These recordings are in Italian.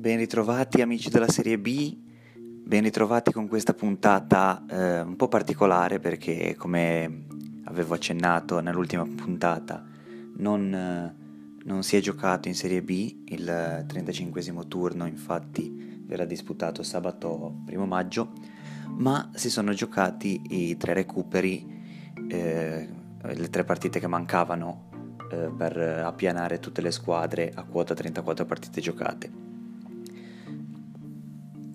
Ben ritrovati amici della Serie B, ben ritrovati con questa puntata eh, un po' particolare perché come avevo accennato nell'ultima puntata non, eh, non, si è giocato in Serie B, il 35 turno infatti verrà disputato sabato 1 maggio, ma si sono giocati i tre recuperi, eh, le tre partite che mancavano eh, per appianare tutte le squadre a quota 34 partite giocate.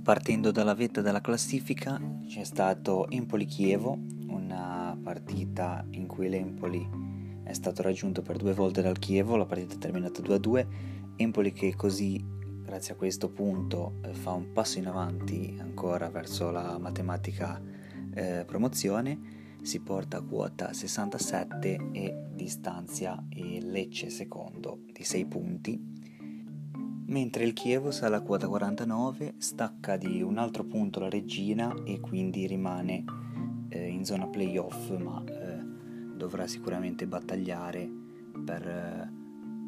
Partendo dalla vetta della classifica c'è stato Empoli-Chievo, una partita in cui l'Empoli è stato raggiunto per due volte dal Chievo, la partita è terminata 2-2, Empoli che così grazie a questo punto eh, fa un passo in avanti ancora verso la matematica eh, promozione, si porta a quota 67 e distanzia il Lecce secondo di 6 punti mentre il Chievo sale a quota 49, stacca di un altro punto la Regina e quindi rimane eh, in zona playoff, ma eh, dovrà sicuramente battagliare per eh,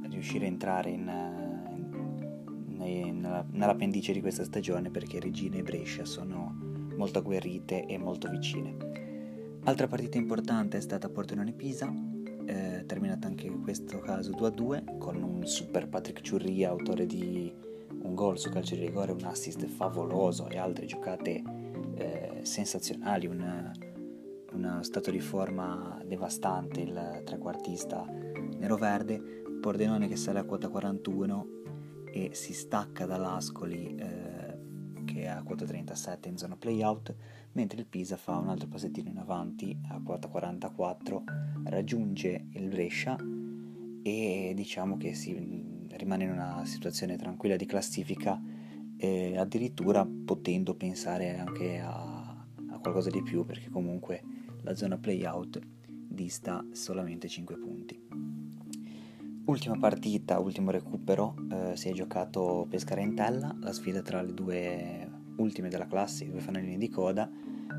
riuscire a entrare in, in, in, nella, nell'appendice di questa stagione perché Regina e Brescia sono molto agguerrite e molto vicine. Altra partita importante è stata Pordenone-Pisa, terminata anche questo caso. 2-2 con un super Patrick Ciurria, autore di un gol su calcio di rigore, un assist favoloso e altre giocate eh, sensazionali, un, uno stato di forma devastante il trequartista nero-verde, Pordenone che sale a quota 41 e si stacca dall'Ascoli eh, che a quota 37 in zona playout mentre il Pisa fa un altro passettino in avanti a quota 44, raggiunge il Brescia e diciamo che si rimane in una situazione tranquilla di classifica, eh, addirittura potendo pensare anche a, a, qualcosa di più perché comunque la zona playout dista solamente 5 punti. Ultima partita, ultimo recupero, eh, si è giocato Pescara Intella, la sfida tra le due ultime della classe, i due fanalini di coda,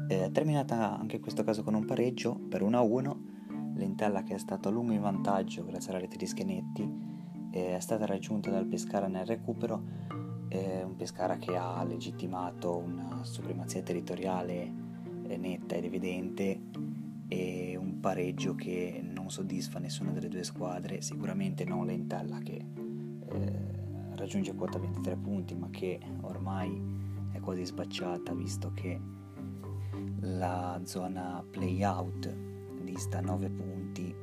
eh, terminata anche in questo caso con un pareggio per 1-1, l'Entella che è stato a lungo in vantaggio grazie alla rete di Schenetti eh, è stata raggiunta dal Pescara nel recupero, un Pescara che ha legittimato una supremazia territoriale eh, netta ed evidente e un pareggio che non soddisfa nessuna delle due squadre, sicuramente non l'Entella che eh, raggiunge quota 23 punti ma che ormai è quasi sbacciata visto che la zona playout dista 9 punti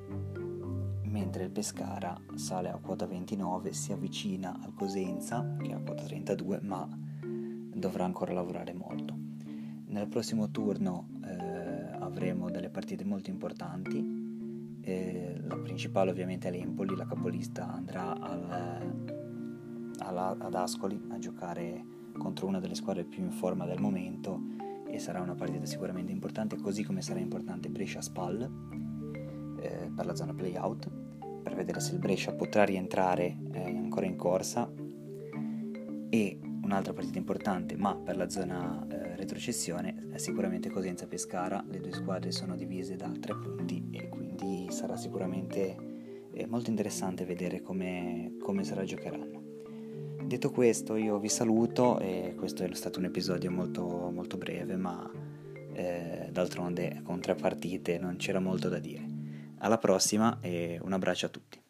mentre il Pescara sale a quota 29 si avvicina al Cosenza che è a quota 32 ma dovrà ancora lavorare molto. Nel prossimo turno avremo delle partite molto importanti eh, la principale ovviamente è l'Empoli la capolista andrà al, alla, ad Ascoli a giocare contro una delle squadre più in forma del momento e sarà una partita sicuramente importante, così come sarà importante Brescia-Spal eh, per la zona playout, per vedere se il Brescia potrà rientrare eh, ancora in corsa e un'altra partita importante, ma per la zona eh, retrocessione è sicuramente Cosenza-Pescara, le due squadre sono divise da tre punti e quindi sarà sicuramente eh, molto interessante vedere come, come se giocheranno. Detto questo io vi saluto e questo è stato un episodio molto, molto breve ma eh, d'altronde con tre partite non c'era molto da dire. Alla prossima e un abbraccio a tutti.